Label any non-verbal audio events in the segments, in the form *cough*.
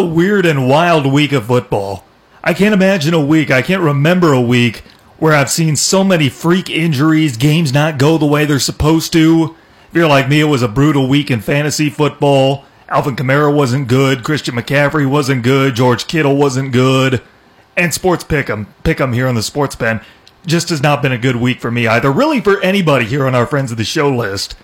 a weird and wild week of football. I can't imagine a week, I can't remember a week where I've seen so many freak injuries, games not go the way they're supposed to. If you're like me, it was a brutal week in fantasy football. Alvin Kamara wasn't good, Christian McCaffrey wasn't good, George Kittle wasn't good, and Sports Pick'em, Pick'em here on the Sports Pen, just has not been a good week for me either. Really for anybody here on our Friends of the Show list.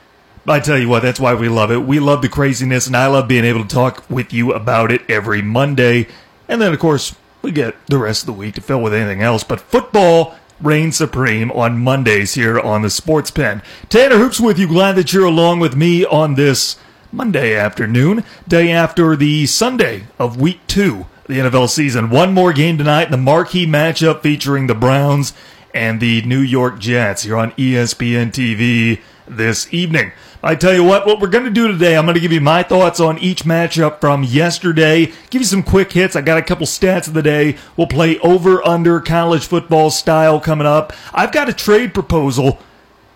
I tell you what, that's why we love it. We love the craziness, and I love being able to talk with you about it every Monday. And then, of course, we get the rest of the week to fill with anything else. But football reigns supreme on Mondays here on the Sports Pen. Tanner Hoops with you. Glad that you're along with me on this Monday afternoon, day after the Sunday of week two of the NFL season. One more game tonight, in the marquee matchup featuring the Browns and the New York Jets here on ESPN TV this evening. I tell you what, what we're going to do today, I'm going to give you my thoughts on each matchup from yesterday, give you some quick hits. I got a couple stats of the day. We'll play over under college football style coming up. I've got a trade proposal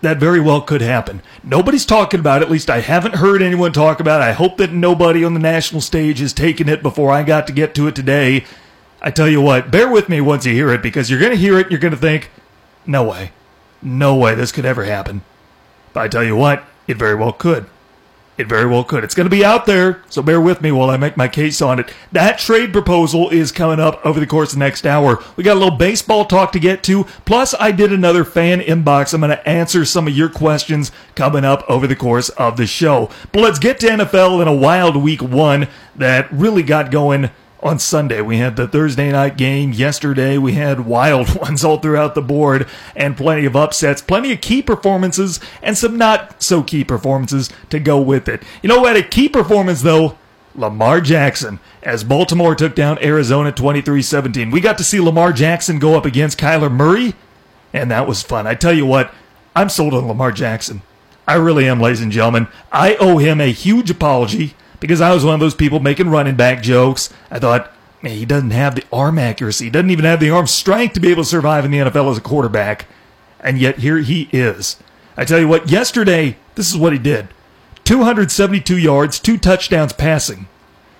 that very well could happen. Nobody's talking about it, at least I haven't heard anyone talk about it. I hope that nobody on the national stage has taken it before I got to get to it today. I tell you what, bear with me once you hear it because you're going to hear it, you're going to think, no way. No way this could ever happen. But I tell you what, it very well could. It very well could. It's going to be out there, so bear with me while I make my case on it. That trade proposal is coming up over the course of the next hour. We got a little baseball talk to get to. Plus, I did another fan inbox. I'm going to answer some of your questions coming up over the course of the show. But let's get to NFL in a wild week one that really got going on Sunday. We had the Thursday night game. Yesterday, we had wild *laughs* ones all throughout the board and plenty of upsets, plenty of key performances, and some not so key performances to go with it. You know what? A key performance, though, Lamar Jackson as Baltimore took down Arizona 23 17. We got to see Lamar Jackson go up against Kyler Murray, and that was fun. I tell you what, I'm sold on Lamar Jackson. I really am, ladies and gentlemen. I owe him a huge apology because I was one of those people making running back jokes. I thought, man, he doesn't have the arm accuracy. He doesn't even have the arm strength to be able to survive in the NFL as a quarterback. And yet here he is. I tell you what, yesterday, this is what he did 272 yards, two touchdowns passing.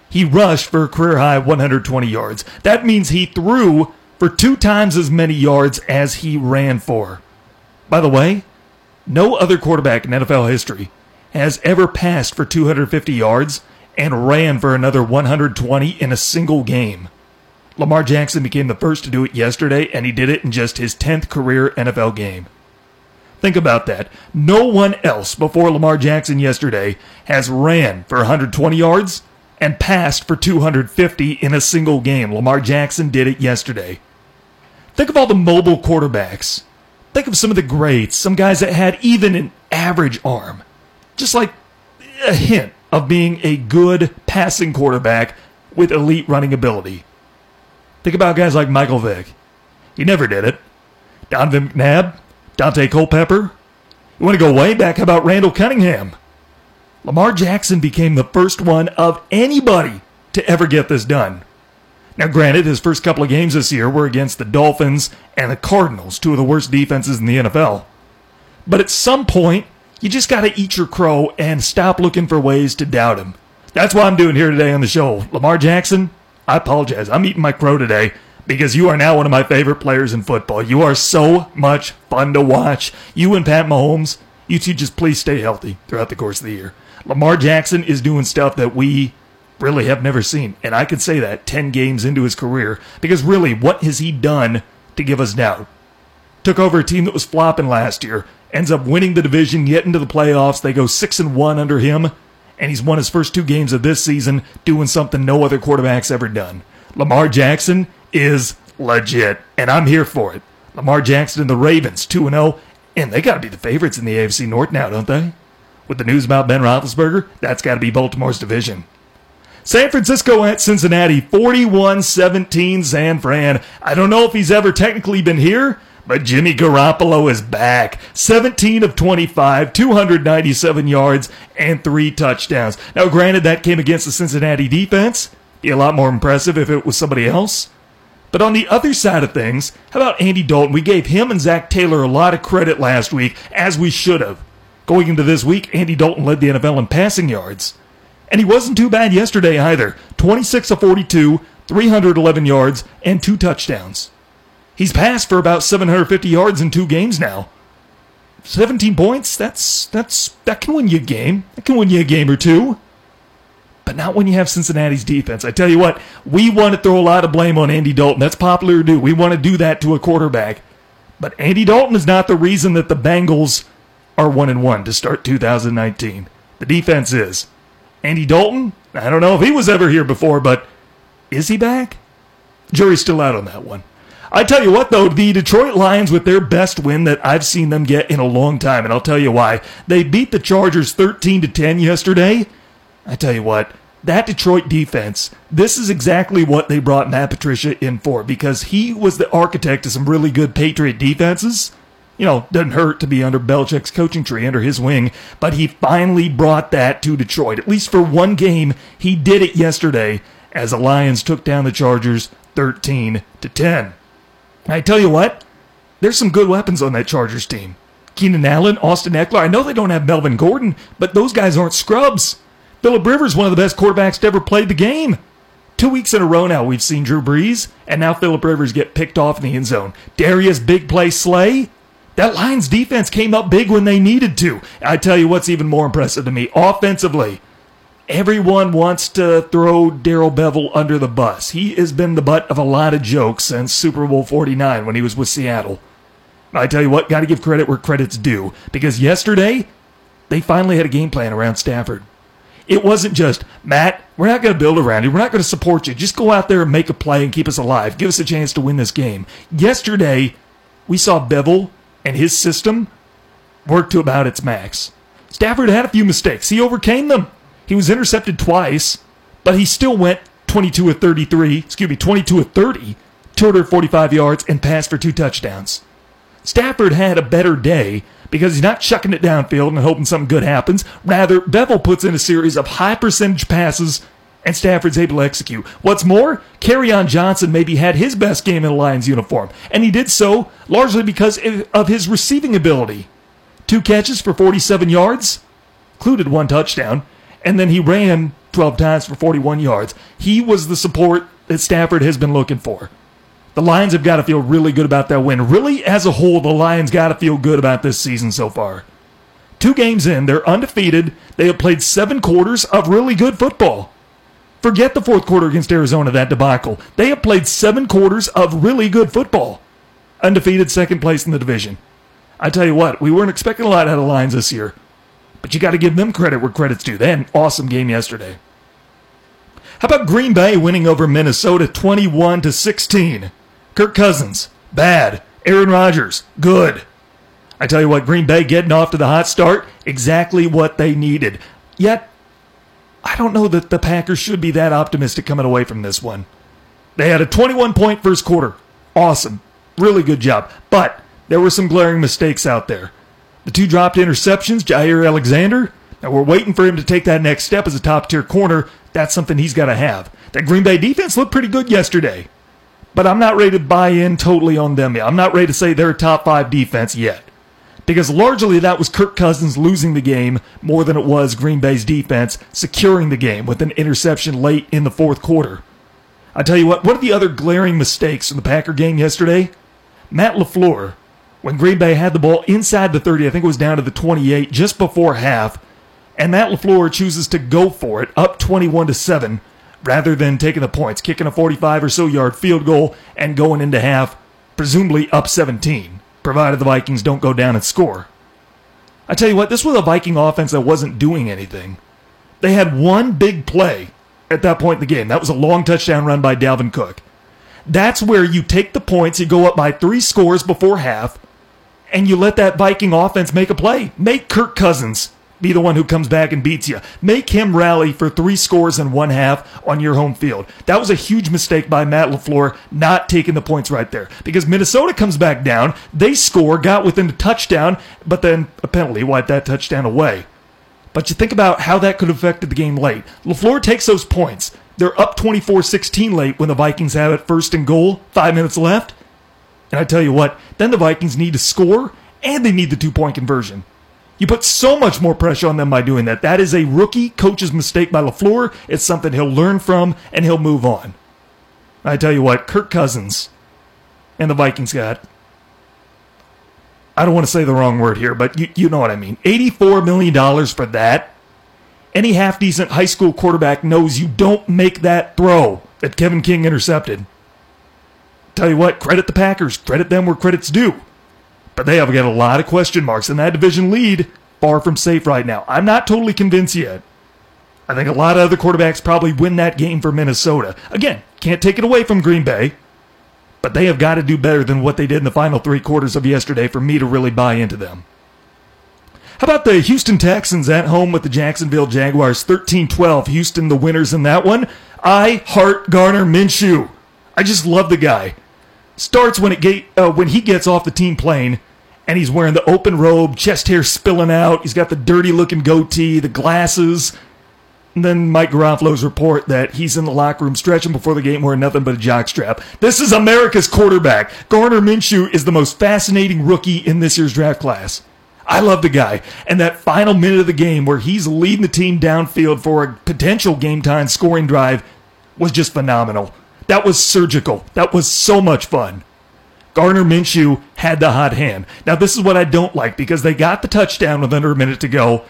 He rushed for a career high 120 yards. That means he threw for two times as many yards as he ran for. By the way, no other quarterback in NFL history has ever passed for 250 yards and ran for another 120 in a single game. Lamar Jackson became the first to do it yesterday, and he did it in just his 10th career NFL game. Think about that. No one else before Lamar Jackson yesterday has ran for 120 yards and passed for 250 in a single game. Lamar Jackson did it yesterday. Think of all the mobile quarterbacks. Think of some of the greats, some guys that had even an average arm. Just like a hint of being a good passing quarterback with elite running ability. Think about guys like Michael Vick. He never did it. Donovan McNabb, Daunte Culpepper. You want to go way back? How about Randall Cunningham? Lamar Jackson became the first one of anybody to ever get this done. Now, granted, his first couple of games this year were against the Dolphins and the Cardinals, two of the worst defenses in the NFL. But at some point, you just got to eat your crow and stop looking for ways to doubt him. That's what I'm doing here today on the show. Lamar Jackson, I apologize. I'm eating my crow today because you are now one of my favorite players in football. You are so much fun to watch. You and Pat Mahomes, you two just please stay healthy throughout the course of the year. Lamar Jackson is doing stuff that we really have never seen. And I could say that 10 games into his career because really, what has he done to give us doubt? Took over a team that was flopping last year ends up winning the division, get into the playoffs. They go six and one under him, and he's won his first two games of this season, doing something no other quarterback's ever done. Lamar Jackson is legit, and I'm here for it. Lamar Jackson and the Ravens, 2 0, and they got to be the favorites in the AFC North now, don't they? With the news about Ben Roethlisberger, that's got to be Baltimore's division. San Francisco at Cincinnati, 41 17 San Fran. I don't know if he's ever technically been here, but Jimmy Garoppolo is back. 17 of 25, 297 yards, and three touchdowns. Now, granted, that came against the Cincinnati defense. Be a lot more impressive if it was somebody else. But on the other side of things, how about Andy Dalton? We gave him and Zac Taylor a lot of credit last week, as we should have. Going into this week, Andy Dalton led the NFL in passing yards. And he wasn't too bad yesterday either. 26 of 42, 311 yards, and two touchdowns. He's passed for about 750 yards in two games now. 17 points, that's that's that can win you a game. That can win you a game or two. But not when you have Cincinnati's defense. I tell you what, we want to throw a lot of blame on Andy Dalton. That's popular to do. We want to do that to a quarterback. But Andy Dalton is not the reason that the Bengals are 1 and 1 to start 2019. The defense is. Andy Dalton, I don't know if he was ever here before, but is he back? Jury's still out on that one. I tell you what, though, the Detroit Lions with their best win that I've seen them get in a long time, and I'll tell you why. They beat the Chargers 13 to 10 yesterday. I tell you what, that Detroit defense, this is exactly what they brought Matt Patricia in for because he was the architect of some really good Patriot defenses. You know, doesn't hurt to be under Belichick's coaching tree, under his wing, but he finally brought that to Detroit. At least for one game, he did it yesterday as the Lions took down the Chargers 13 to 10. I tell you what, there's some good weapons on that Chargers team. Keenan Allen, Austin Ekeler. I know they don't have Melvin Gordon, but those guys aren't scrubs. Philip Rivers, one of the best quarterbacks to ever play the game. Two weeks in a row now, we've seen Drew Brees, and now Philip Rivers get picked off in the end zone. Darius big play Slay. That Lions defense came up big when they needed to. I tell you what's even more impressive to me offensively. Everyone wants to throw Darrell Bevell under the bus. He has been the butt of a lot of jokes since Super Bowl 49 when he was with Seattle. I tell you what, got to give credit where credit's due because yesterday they finally had a game plan around Stafford. It wasn't just, Matt, we're not going to build around you. We're not going to support you. Just go out there and make a play and keep us alive. Give us a chance to win this game. Yesterday, we saw Bevell and his system work to about its max. Stafford had a few mistakes. He overcame them. He was intercepted twice, but he still went 22 of 33, excuse me, 22 of 30, 245 yards, and passed for two touchdowns. Stafford had a better day because he's not chucking it downfield and hoping something good happens. Rather, Bevell puts in a series of high percentage passes and Stafford's able to execute. What's more, Kerryon Johnson maybe had his best game in a Lions uniform, and he did so largely because of his receiving ability. Two catches for 47 yards, included one touchdown, and then he ran 12 times for 41 yards. He was the support that Stafford has been looking for. The Lions have got to feel really good about that win. Really, as a whole, the Lions got to feel good about this season so far. Two games in, they're undefeated. They have played seven quarters of really good football. Forget the fourth quarter against Arizona, that debacle. They have played seven quarters of really good football. Undefeated second place in the division. I tell you what, we weren't expecting a lot out of the Lions this year. But you got to give them credit where credit's due. They had an awesome game yesterday. How about Green Bay winning over Minnesota 21 to 16? Kirk Cousins, bad. Aaron Rodgers, good. I tell you what, Green Bay getting off to the hot start, exactly what they needed. Yet, I don't know that the Packers should be that optimistic coming away from this one. They had a 21 point first quarter. Awesome. Really good job. But there were some glaring mistakes out there. The two dropped interceptions, Jaire Alexander. Now we're waiting for him to take that next step as a top tier corner. That's something he's got to have. That Green Bay defense looked pretty good yesterday. But I'm not ready to buy in totally on them yet. I'm not ready to say they're a top five defense yet. Because largely that was Kirk Cousins losing the game more than it was Green Bay's defense securing the game with an interception late in the fourth quarter. I tell you what, one of the other glaring mistakes in the Packer game yesterday, Matt LaFleur when Green Bay had the ball inside the 30, I think it was down to the 28 just before half, and Matt LaFleur chooses to go for it up 21 to 7 rather than taking the points, kicking a 45 or so yard field goal and going into half presumably up 17, provided the Vikings don't go down and score. I tell you what, this was a Viking offense that wasn't doing anything. They had one big play at that point in the game. That was a long touchdown run by Dalvin Cook. That's where you take the points, you go up by three scores before half, and you let that Viking offense make a play. Make Kirk Cousins be the one who comes back and beats you. Make him rally for three scores and one half on your home field. That was a huge mistake by Matt LaFleur not taking the points right there because Minnesota comes back down. They score, got within a touchdown, but then a penalty wiped that touchdown away. But you think about how that could have affected the game late. LaFleur takes those points. They're up 24 16 late when the Vikings have it first and goal, five minutes left. And I tell you what, then the Vikings need to score and they need the two point conversion. You put so much more pressure on them by doing that. That is a rookie coach's mistake by LaFleur. It's something he'll learn from and he'll move on. I tell you what, Kirk Cousins and the Vikings got I don't want to say the wrong word here, but you, you know what I mean. $84 million for that. Any half decent high school quarterback knows you don't make that throw that Kevin King intercepted. Tell you what, credit the Packers, credit them where credit's due. But they have got a lot of question marks, and that division lead far from safe right now. I'm not totally convinced yet. I think a lot of other quarterbacks probably win that game for Minnesota. Again, can't take it away from Green Bay. But they have got to do better than what they did in the final three quarters of yesterday for me to really buy into them. How about the Houston Texans at home with the Jacksonville Jaguars 13 12? Houston, the winners in that one. I heart Gardner Minshew. I just love the guy. Starts when, it get, uh, when he gets off the team plane and he's wearing the open robe, chest hair spilling out. He's got the dirty looking goatee, the glasses, and then Mike Garafolo's report that he's in the locker room stretching before the game wearing nothing but a jockstrap. This is America's quarterback. Gardner Minshew is the most fascinating rookie in this year's draft class. I love the guy. And that final minute of the game where he's leading the team downfield for a potential game time scoring drive was just phenomenal. That was surgical. That was so much fun. Gardner Minshew had the hot hand. Now, this is what I don't like because they got the touchdown with under a minute to go.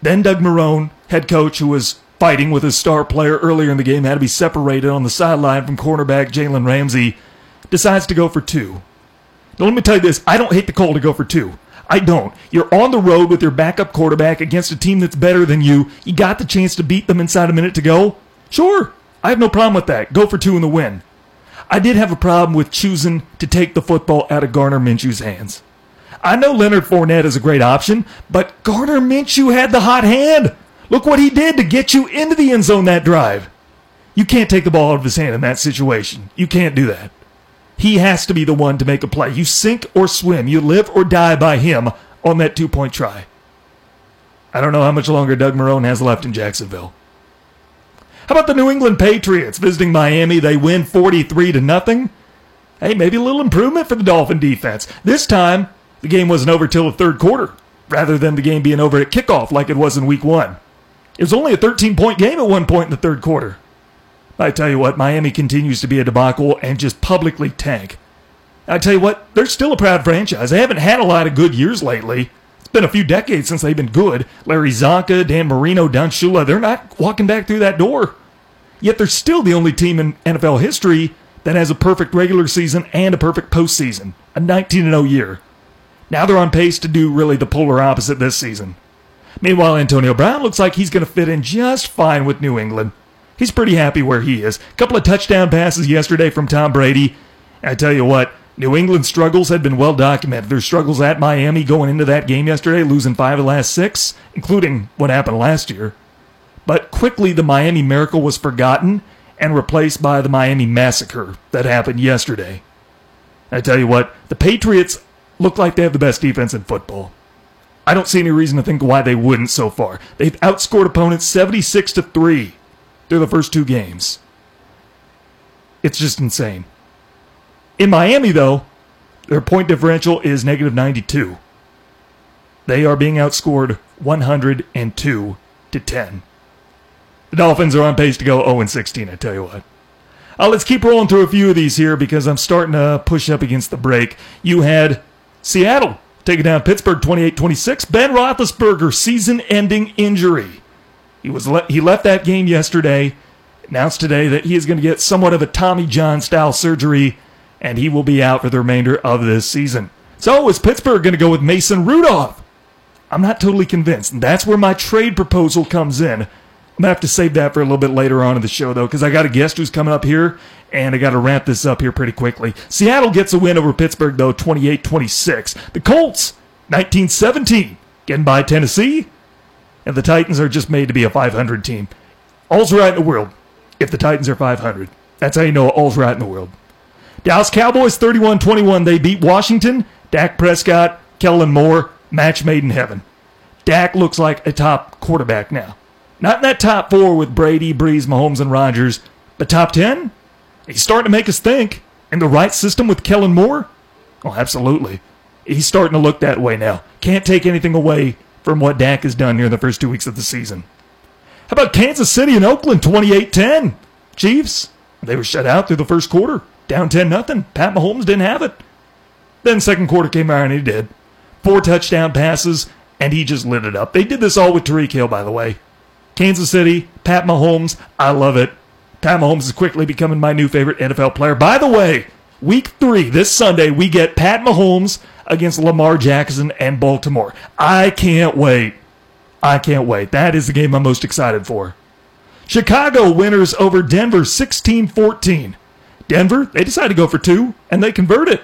Then Doug Marrone head coach who was fighting with his star player earlier in the game, had to be separated on the sideline from cornerback Jalen Ramsey, decides to go for two. Now, let me tell you this I don't hate the call to go for two. I don't. You're on the road with your backup quarterback against a team that's better than you. You got the chance to beat them inside a minute to go. Sure, I have no problem with that. Go for two in the win. I did have a problem with choosing to take the football out of Gardner Minshew's hands. I know Leonard Fournette is a great option, but Gardner Minshew had the hot hand. Look what he did to get you into the end zone that drive. You can't take the ball out of his hand in that situation. You can't do that. He has to be the one to make a play. You sink or swim. You live or die by him on that two point try. I don't know how much longer Doug Marrone has left in Jacksonville. How about the New England Patriots visiting Miami? They win 43 to nothing. Hey, maybe a little improvement for the Dolphin defense. This time, the game wasn't over till the third quarter, rather than the game being over at kickoff like it was in week one. It was only a 13 point game at one point in the third quarter. I tell you what, Miami continues to be a debacle and just publicly tank. I tell you what, they're still a proud franchise. They haven't had a lot of good years lately. It's been a few decades since they've been good. Larry Csonka, Dan Marino, Don Shula, they're not walking back through that door. Yet they're still the only team in NFL history that has a perfect regular season and a perfect postseason, a 19 0 year. Now they're on pace to do really the polar opposite this season. Meanwhile, Antonio Brown looks like he's going to fit in just fine with New England. He's pretty happy where he is. A couple of touchdown passes yesterday from Tom Brady. I tell you what, New England's struggles had been well documented. Their struggles at Miami going into that game yesterday, losing five of the last six, including what happened last year. But quickly, the Miami miracle was forgotten and replaced by the Miami massacre that happened yesterday. I tell you what, the Patriots look like they have the best defense in football. I don't see any reason to think why they wouldn't so far. They've outscored opponents 76 to 3 through the first two games. It's just insane. In Miami, though, their point differential is negative 92. They are being outscored 102 to 10. The Dolphins are on pace to go 0 16, I tell you what. Uh, let's keep rolling through a few of these here because I'm starting to push up against the break. You had Seattle taking down Pittsburgh 28-26. Ben Roethlisberger season-ending injury. He was le- he left that game yesterday. Announced today that he is going to get somewhat of a Tommy John style surgery, and he will be out for the remainder of this season. So is Pittsburgh going to go with Mason Rudolph? I'm not totally convinced, that's where my trade proposal comes in. I'm gonna have to save that for a little bit later on in the show, though, because I got a guest who's coming up here, and I got to wrap this up here pretty quickly. Seattle gets a win over Pittsburgh, though, 28 26. The Colts, 1917, getting by Tennessee. And the Titans are just made to be a 500 team. All's right in the world if the Titans are 500. That's how you know all's right in the world. Dallas Cowboys 31 21. They beat Washington. Dak Prescott, Kellen Moore, match made in heaven. Dak looks like a top quarterback now. Not in that top four with Brady, Brees, Mahomes, and Rodgers, but top 10? He's starting to make us think. In the right system with Kellen Moore? Oh, absolutely. He's starting to look that way now. Can't take anything away from what Dak has done here in the first two weeks of the season. How about Kansas City and Oakland 28 10? Chiefs, they were shut out through the first quarter, down 10 nothing. Pat Mahomes didn't have it. Then second quarter came around and he did. Four touchdown passes, and he just lit it up. They did this all with Tyreek Hill, by the way. Kansas City, Pat Mahomes, I love it. Pat Mahomes is quickly becoming my new favorite NFL player. By the way, week three, this Sunday, we get Pat Mahomes against Lamar Jackson and Baltimore. I can't wait. I can't wait. That is the game I'm most excited for. Chicago winners over Denver 16 14. Denver, they decided to go for two, and they converted.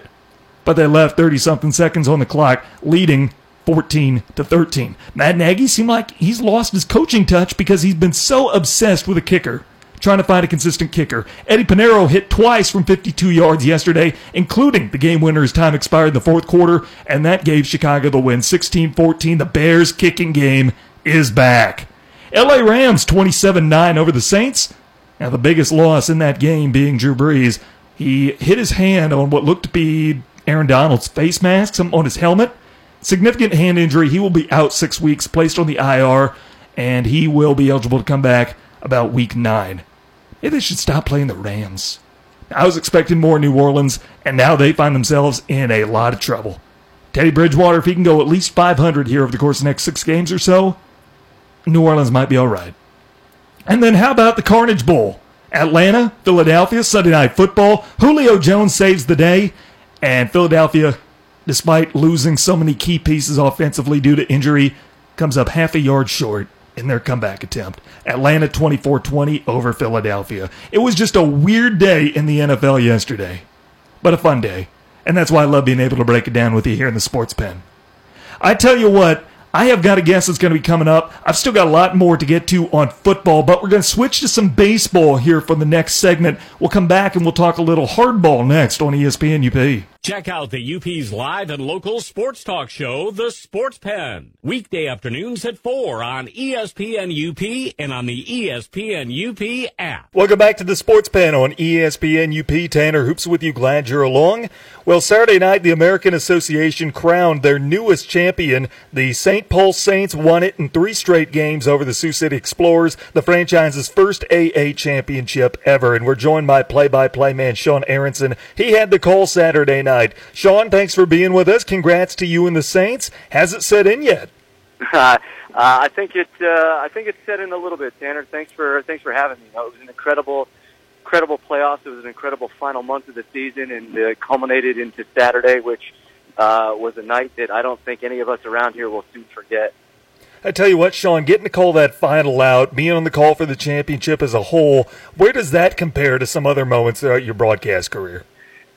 But they left 30 something seconds on the clock, leading 14 to 13. Matt Nagy seemed like he's lost his coaching touch because he's been so obsessed with a kicker, trying to find a consistent kicker. Eddie Piñeiro hit twice from 52 yards yesterday, including the game winner as time expired in the fourth quarter, and that gave Chicago the win 16 14. The Bears kicking game is back. LA Rams 27 9 over the Saints. Now, the biggest loss in that game being Drew Brees. He hit his hand on what looked to be Aaron Donald's face mask, on his helmet. Significant hand injury. He will be out six weeks, placed on the IR, and he will be eligible to come back about week nine. Maybe they should stop playing the Rams. I was expecting more New Orleans, and now they find themselves in a lot of trouble. Teddy Bridgewater, if he can go at least 500 here over the course of the next six games or so, New Orleans might be all right. And then how about the Carnage Bowl? Atlanta, Philadelphia, Sunday Night Football. Julio Jones saves the day, and Philadelphia, despite losing so many key pieces offensively due to injury, comes up half a yard short in their comeback attempt. Atlanta 24 20 over Philadelphia. It was just a weird day in the NFL yesterday, but a fun day. And that's why I love being able to break it down with you here in the sports pen. I tell you what, I have got a guess that's going to be coming up. I've still got a lot more to get to on football, but we're going to switch to some baseball here for the next segment. We'll come back and we'll talk a little hardball next on ESPN UP. Check out the UP's live and local sports talk show, The Sports Pen. Weekday afternoons at 4 on ESPN UP and on the ESPN UP app. Welcome back to The Sports Pen on ESPN UP. Tanner Hoops with you. Glad you're along. Well, Saturday night, the American Association crowned their newest champion. The St. Paul Saints won it in three straight games over the Sioux City Explorers, the franchise's first AA championship ever. And we're joined by play-by-play man Sean Aronson. He had the call Saturday night night. Sean, thanks for being with us. Congrats to you and the Saints. Has it set in yet? *laughs* Uh, uh, I think it. Uh, I think it's set in a little bit, Tanner. Thanks for thanks for having me. You know, it was an incredible, incredible playoffs. It was an incredible final month of the season, and uh, culminated into Saturday, which uh, was a night that I don't think any of us around here will soon forget. I tell you what, Sean, getting to call that final out, being on the call for the championship as a whole, where does that compare to some other moments throughout your broadcast career?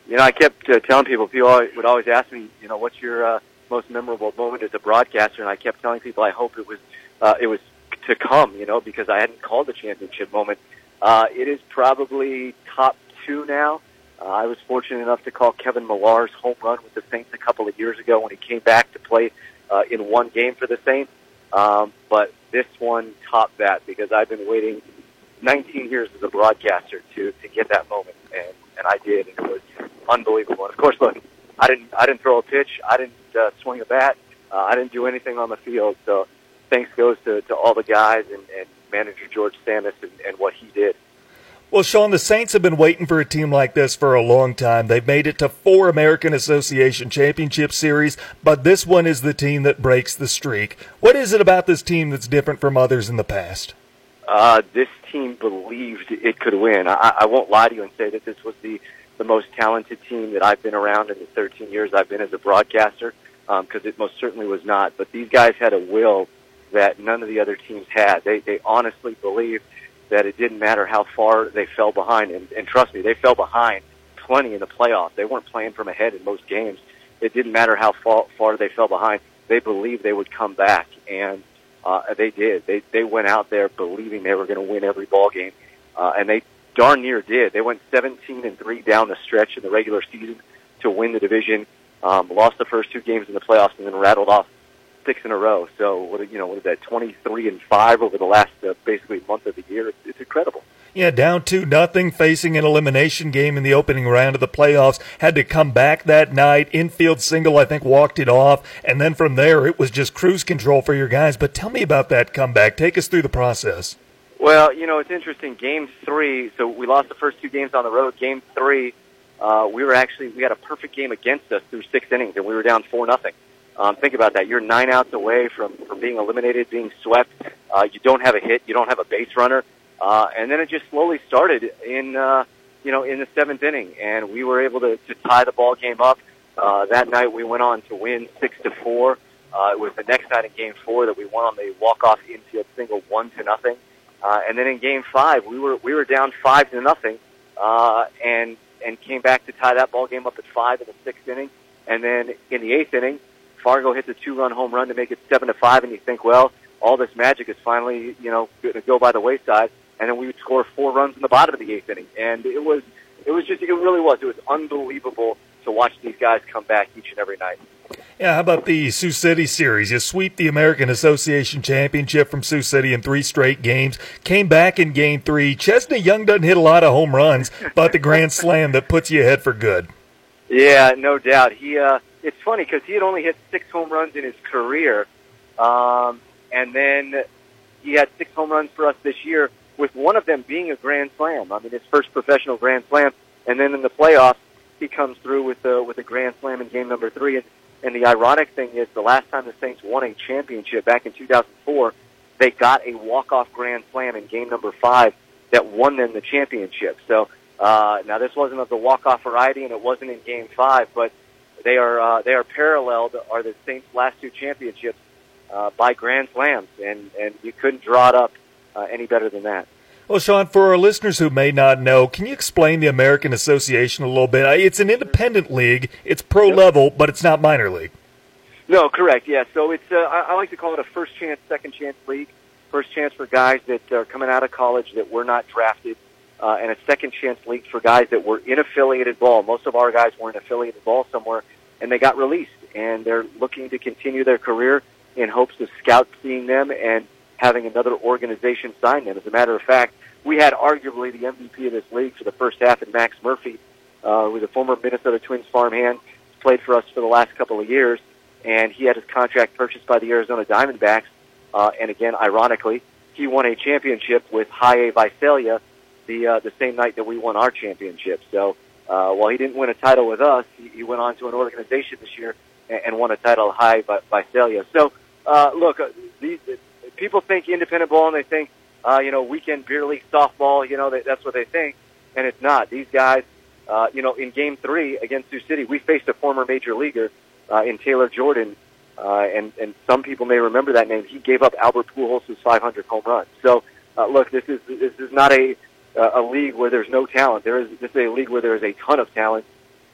You know, I kept uh, telling people, people would always ask me, you know, what's your uh, most memorable moment as a broadcaster? And I kept telling people I hope it was, uh, it was to come, you know, because I hadn't called the championship moment. Uh, it is probably top two now. Uh, I was fortunate enough to call Kevin Millar's home run with the Saints a couple of years ago when he came back to play uh, in one game for the Saints. Um, but this one topped that because I've been waiting 19 years as a broadcaster to to get that moment, and and I did, and it was unbelievable. And of course, look, I didn't I didn't throw a pitch, I didn't uh, swing a bat, uh, I didn't do anything on the field. So thanks goes to, to all the guys and, and manager George Tsamis and, and what he did. Well, Sean, the Saints have been waiting for a team like this for a long time. They've made it to four American Association Championship Series, but this one is the team that breaks the streak. What is it about this team that's different from others in the past? Uh, this team believed it could win. I, I won't lie to you and say that this was the the most talented team that I've been around in the 13 years I've been as a broadcaster, because um, it most certainly was not. But these guys had a will that none of the other teams had. They they honestly believed that it didn't matter how far they fell behind, and, and trust me, they fell behind plenty in the playoffs. They weren't playing from ahead in most games. It didn't matter how far, far they fell behind. They believed they would come back, and uh, they did. They they went out there believing they were going to win every ball game, uh, and they darn near did. They went 17 and three down the stretch in the regular season to win the division. Um, lost the first two games in the playoffs, and then rattled off six in a row. So what you know, what is that? Twenty three and five over the last uh, basically month of the year. It's, it's incredible. Yeah, down two nothing, facing an elimination game in the opening round of the playoffs. Had to come back that night. Infield single, I think, walked it off, and then from there it was just cruise control for your guys. But tell me about that comeback. Take us through the process. Well, you know, it's interesting. Game three, so we lost the first two games on the road. Game three, uh, we were actually we had a perfect game against us through six innings, and we were down four nothing. Um, think about that. You're nine outs away from from being eliminated, being swept. Uh, you don't have a hit. You don't have a base runner. Uh, and then it just slowly started in, uh, you know, in the seventh inning, and we were able to, to tie the ball game up. Uh, that night we went on to win six to four. Uh, it was the next night in Game Four that we won on the walk-off infield single, one to nothing. Uh, and then in Game Five, we were we were down five to nothing, uh, and and came back to tie that ball game up at five in the sixth inning. And then in the eighth inning, Fargo hits a two-run home run to make it seven to five. And you think, well, all this magic is finally you know going to go by the wayside and then we would score four runs in the bottom of the eighth inning. And it was, it was just, it really was. It was unbelievable to watch these guys come back each and every night. Yeah, how about the Sioux City series? You sweep the American Association Championship from Sioux City in three straight games. Came back in game three. Chesney Young doesn't hit a lot of home runs, but the grand slam that puts you ahead for good. Yeah, no doubt. He, uh, it's funny because he had only hit six home runs in his career, um, and then he had six home runs for us this year with one of them being a grand slam. I mean, his first professional grand slam, and then in the playoffs, he comes through with a, with a grand slam in game number three. And, and the ironic thing is, the last time the Saints won a championship back in 2004, they got a walk-off grand slam in game number five that won them the championship. So uh, now this wasn't of the walk-off variety, and it wasn't in game five, but they are uh, they are paralleled are the Saints' last two championships uh, by grand slams, and and you couldn't draw it up uh, any better than that. Well, Sean, for our listeners who may not know, can you explain the American Association a little bit? It's an independent league. It's pro yep. level, but it's not minor league. No, correct. Yeah, so it's uh, I, I like to call it a first chance, second chance league. First chance for guys that are coming out of college that were not drafted, uh, and a second chance league for guys that were in affiliated ball. Most of our guys were in affiliated ball somewhere, and they got released, and they're looking to continue their career in hopes of scouts seeing them and having another organization sign them. As a matter of fact, we had arguably the MVP of this league for the first half in Max Murphy, uh, who was a former Minnesota Twins farmhand, played for us for the last couple of years, and he had his contract purchased by the Arizona Diamondbacks. Uh, and again, ironically, he won a championship with High A Visalia the uh, the same night that we won our championship. So uh, while he didn't win a title with us, he, he went on to an organization this year and, and won a title High Visalia. So uh, look, uh, these people think independent ball and they think, uh, you know, weekend beer league softball. You know, they, that's what they think, and it's not. These guys, uh, you know, in Game Three against Sioux City, we faced a former major leaguer uh, in Taylor Jordan, uh, and and some people may remember that name. He gave up Albert Pujols' 500 home run. So, uh, look, this is this is not a a league where there's no talent. There is this is a league where there is a ton of talent,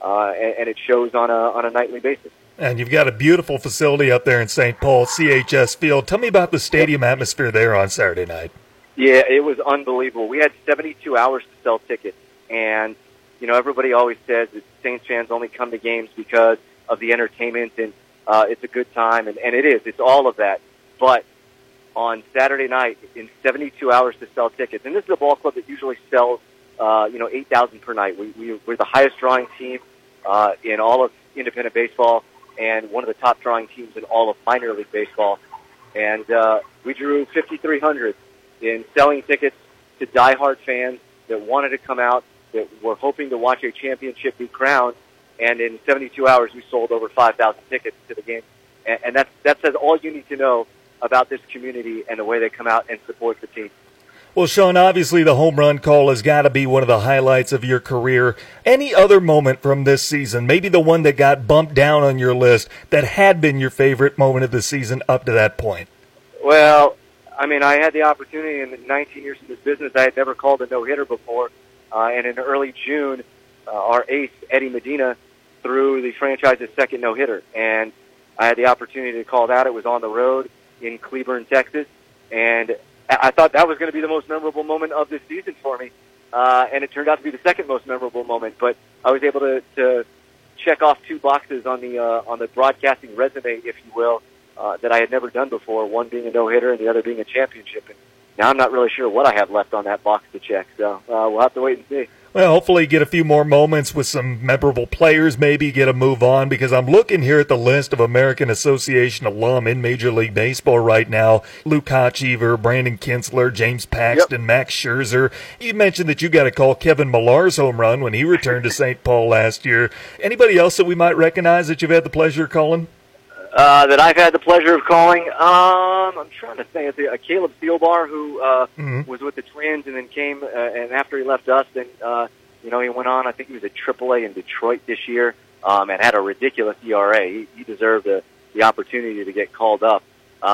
uh, and, and it shows on a on a nightly basis. And you've got a beautiful facility up there in St. Paul, CHS Field. Tell me about the stadium atmosphere there on Saturday night. Yeah, it was unbelievable. We had 72 hours to sell tickets, and you know everybody always says that Saints fans only come to games because of the entertainment and uh, it's a good time, and, and it is. It's all of that. But on Saturday night, in 72 hours to sell tickets, and this is a ball club that usually sells, uh, you know, 8,000 per night. We, we, we're the highest drawing team uh, in all of independent baseball and one of the top drawing teams in all of minor league baseball. And uh, we drew 5,300 in selling tickets to diehard fans that wanted to come out, that were hoping to watch a championship be crowned. And in 72 hours, we sold over 5,000 tickets to the game. And, and that's, that says all you need to know about this community and the way they come out and support the team. Well, Sean, obviously the home run call has got to be one of the highlights of your career. Any other moment from this season, maybe the one that got bumped down on your list that had been your favorite moment of the season up to that point? Well, I mean, I had the opportunity in the 19 years in this business. I had never called a no hitter before, uh, and in early June, uh, our ace Eddie Medina threw the franchise's second no hitter, and I had the opportunity to call that. It was on the road in Cleburne, Texas, and I thought that was going to be the most memorable moment of this season for me, uh, and it turned out to be the second most memorable moment. But I was able to, to check off two boxes on the uh, on the broadcasting resume, if you will, uh, that I had never done before. One being a no hitter, and the other being a championship. And now I'm not really sure what I have left on that box to check. So uh, we'll have to wait and see. Well, hopefully get a few more moments with some memorable players, maybe get a move on, because I'm looking here at the list of American Association alum in Major League Baseball right now. Luke Hochevar, Brandon Kintzler, James Paxton, yep. Max Scherzer. You mentioned that you got to call Kevin Millar's home run when he returned to St. Paul last year. Anybody else that we might recognize that you've had the pleasure of calling? Uh, that I've had the pleasure of calling. Um, I'm trying to think. It's uh, Caleb Thielbar, who uh, mm-hmm. was with the Twins and then came, uh, and after he left us, then uh, you know he went on. I think he was at AAA in Detroit this year, um, and had a ridiculous ERA. He, he deserved the, the opportunity to get called up. Um,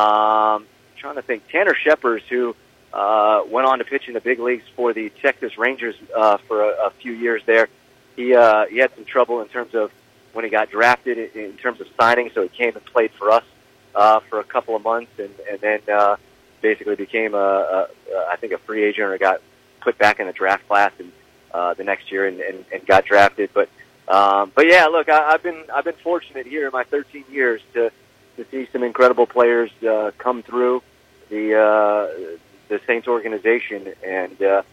I'm trying to think. Tanner Scheppers, who uh, went on to pitch in the big leagues for the Texas Rangers uh, for a, a few years there. He uh, he had some trouble in terms of when he got drafted in terms of signing. So he came and played for us uh, for a couple of months, and and then uh, basically became a, a I think a free agent or got put back in the draft class and uh, the next year and, and, and got drafted. But um, but yeah, look, I, I've been I've been fortunate here in my 13 years to to see some incredible players uh, come through the uh, the Saints organization, and uh,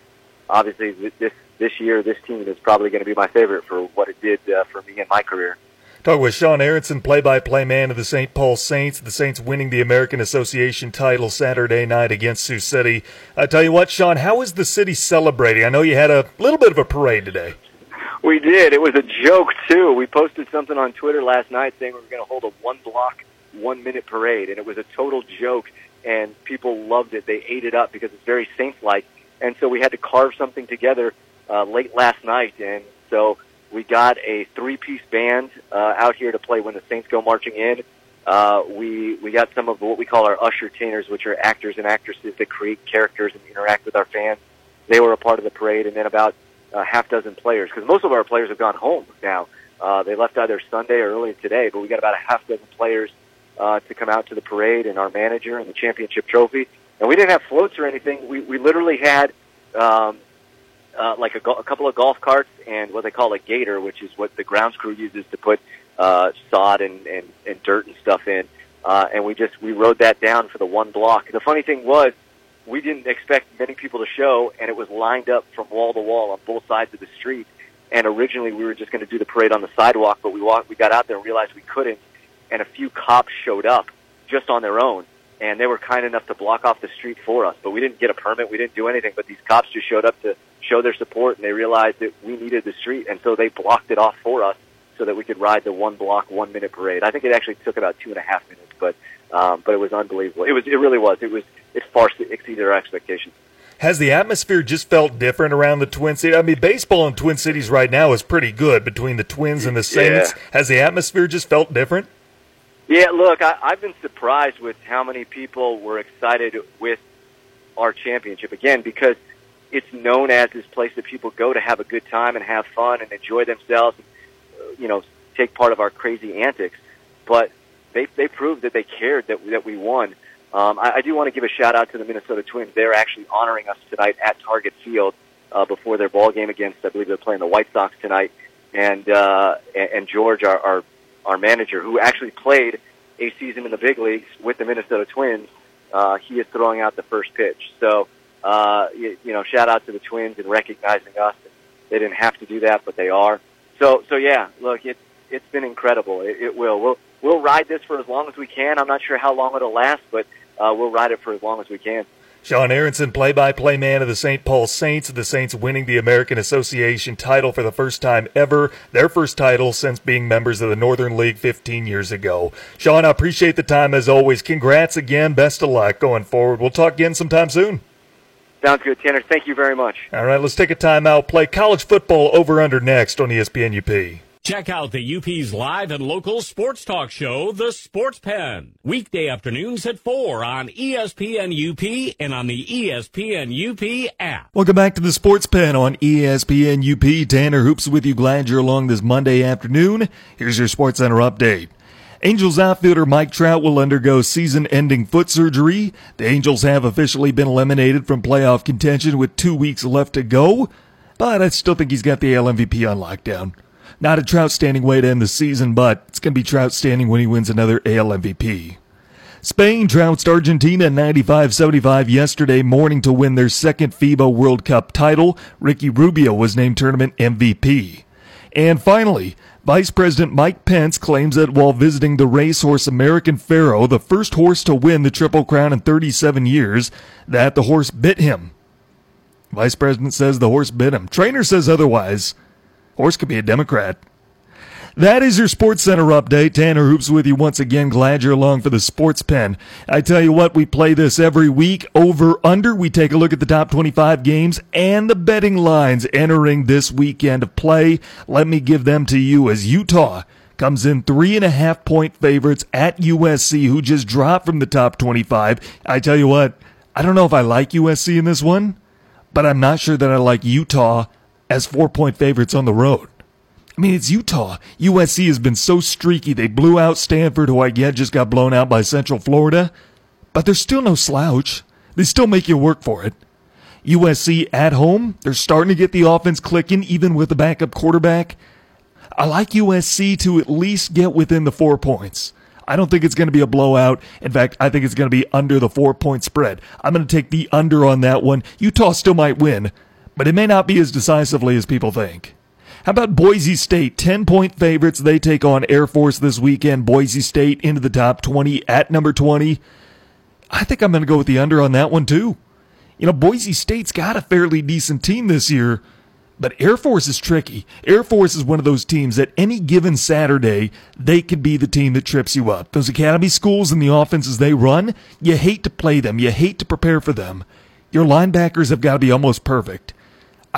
obviously this this year, this team is probably going to be my favorite for what it did uh, for me in my career. Talk with Sean Aronson, play-by-play man of the St. Paul Saints. The Saints winning the American Association title Saturday night against Sioux City. I tell you what, Sean, how is the city celebrating? I know you had a little bit of a parade today. We did. It was a joke too. We posted something on Twitter last night saying we were going to hold a one-block, one-minute parade, and it was a total joke. And people loved it. They ate it up because it's very Saints-like. And so we had to carve something together uh, late last night, and so we got a three-piece band uh, out here to play when the Saints go marching in. Uh, we we got some of what we call our usher tainers, which are actors and actresses that create characters and interact with our fans. They were a part of the parade, and then about a half dozen players, because most of our players have gone home now. Uh, they left either Sunday or early today, but we got about a half dozen players uh, to come out to the parade, and our manager and the championship trophy. And we didn't have floats or anything. We we literally had um, uh, like a, go- a couple of golf carts and what they call a gator, which is what the grounds crew uses to put uh, sod and, and, and dirt and stuff in. Uh, and we just we rode that down for the one block. The funny thing was, we didn't expect many people to show, and it was lined up from wall to wall on both sides of the street. And originally, we were just going to do the parade on the sidewalk, but we walked, we got out there and realized we couldn't. And a few cops showed up just on their own, and they were kind enough to block off the street for us. But we didn't get a permit, we didn't do anything. But these cops just showed up to show their support, and they realized that we needed the street, and so they blocked it off for us so that we could ride the one block, one minute parade. I think it actually took about two and a half minutes, but um, but it was unbelievable. It was it really was. It was it far exceeded our expectations. Has the atmosphere just felt different around the Twin Cities? I mean, baseball in Twin Cities right now is pretty good between the Twins and the Saints. Yeah. Has the atmosphere just felt different? Yeah, look, I, I've been surprised with how many people were excited with our championship again because it's known as this place that people go to have a good time and have fun and enjoy themselves, and, uh, you know, take part of our crazy antics. But they they proved that they cared that that we won. Um, I, I do want to give a shout out to the Minnesota Twins. They're actually honoring us tonight at Target Field uh, before their ball game against, I believe they're playing the White Sox tonight. And uh, and George, our, our our manager, who actually played a season in the big leagues with the Minnesota Twins, uh, he is throwing out the first pitch. So uh, you, you know, shout out to the Twins and recognizing us. They didn't have to do that, but they are. So, so yeah, look, it, it's been incredible. It, it will. We'll, we'll ride this for as long as we can. I'm not sure how long it'll last, but uh, we'll ride it for as long as we can. Sean Aronson, play-by-play man of the St. Paul Saints. The Saints winning the American Association title for the first time ever. Their first title since being members of the Northern League 15 years ago. Sean, I appreciate the time as always. Congrats again. Best of luck going forward. We'll talk again sometime soon. Sounds good, Tanner. Thank you very much. All right, let's take a timeout. Play college football over under next on ESPN UP. Check out the UP's live and local sports talk show, The Sports Pen. Weekday afternoons at 4 on ESPN UP and on the ESPN UP app. Welcome back to The Sports Pen on ESPN UP. Tanner Hoops with you. Glad you're along this Monday afternoon. Here's your Sports Center update. Angels outfielder Mike Trout will undergo season ending foot surgery. The Angels have officially been eliminated from playoff contention with two weeks left to go, but I still think he's got the AL MVP on lockdown. Not a Trout standing way to end the season, but it's going to be Trout standing when he wins another AL MVP. Spain trounced Argentina 95-75 yesterday morning to win their second FIBA World Cup title. Ricky Rubio was named tournament MVP. And finally, Vice President Mike Pence claims that while visiting the racehorse American Pharoah, the first horse to win the Triple Crown in 37 years, that the horse bit him. Vice President says the horse bit him. Trainer says otherwise. Horse could be a Democrat. That is your Sports Center update. Tanner Hoops with you once again. Glad you're along for the Sports Pen. I tell you what, we play this every week. Over under, we take a look at the top 25 games and the betting lines entering this weekend of play. Let me give them to you as Utah comes in three and a half point favorites at USC, who just dropped from the top 25. I tell you what, I don't know if I like USC in this one, but I'm not sure that I like Utah as four point favorites on the road. I mean, it's Utah. USC has been so streaky. They blew out Stanford, who I get just got blown out by Central Florida. But they're still no slouch. They still make you work for it. USC at home, they're starting to get the offense clicking, even with the backup quarterback. I like USC to at least get within the four points. I don't think it's going to be a blowout. In fact, I think it's going to be under the four point spread. I'm going to take the under on that one. Utah still might win, but it may not be as decisively as people think. How about Boise State? 10 point favorites. They take on Air Force this weekend. Boise State into the top 20 at number 20. I think I'm going to go with the under on that one too. You know, Boise State's got a fairly decent team this year, but Air Force is tricky. Air Force is one of those teams that any given Saturday, they could be the team that trips you up. Those academy schools and the offenses they run, you hate to play them. You hate to prepare for them. Your linebackers have got to be almost perfect.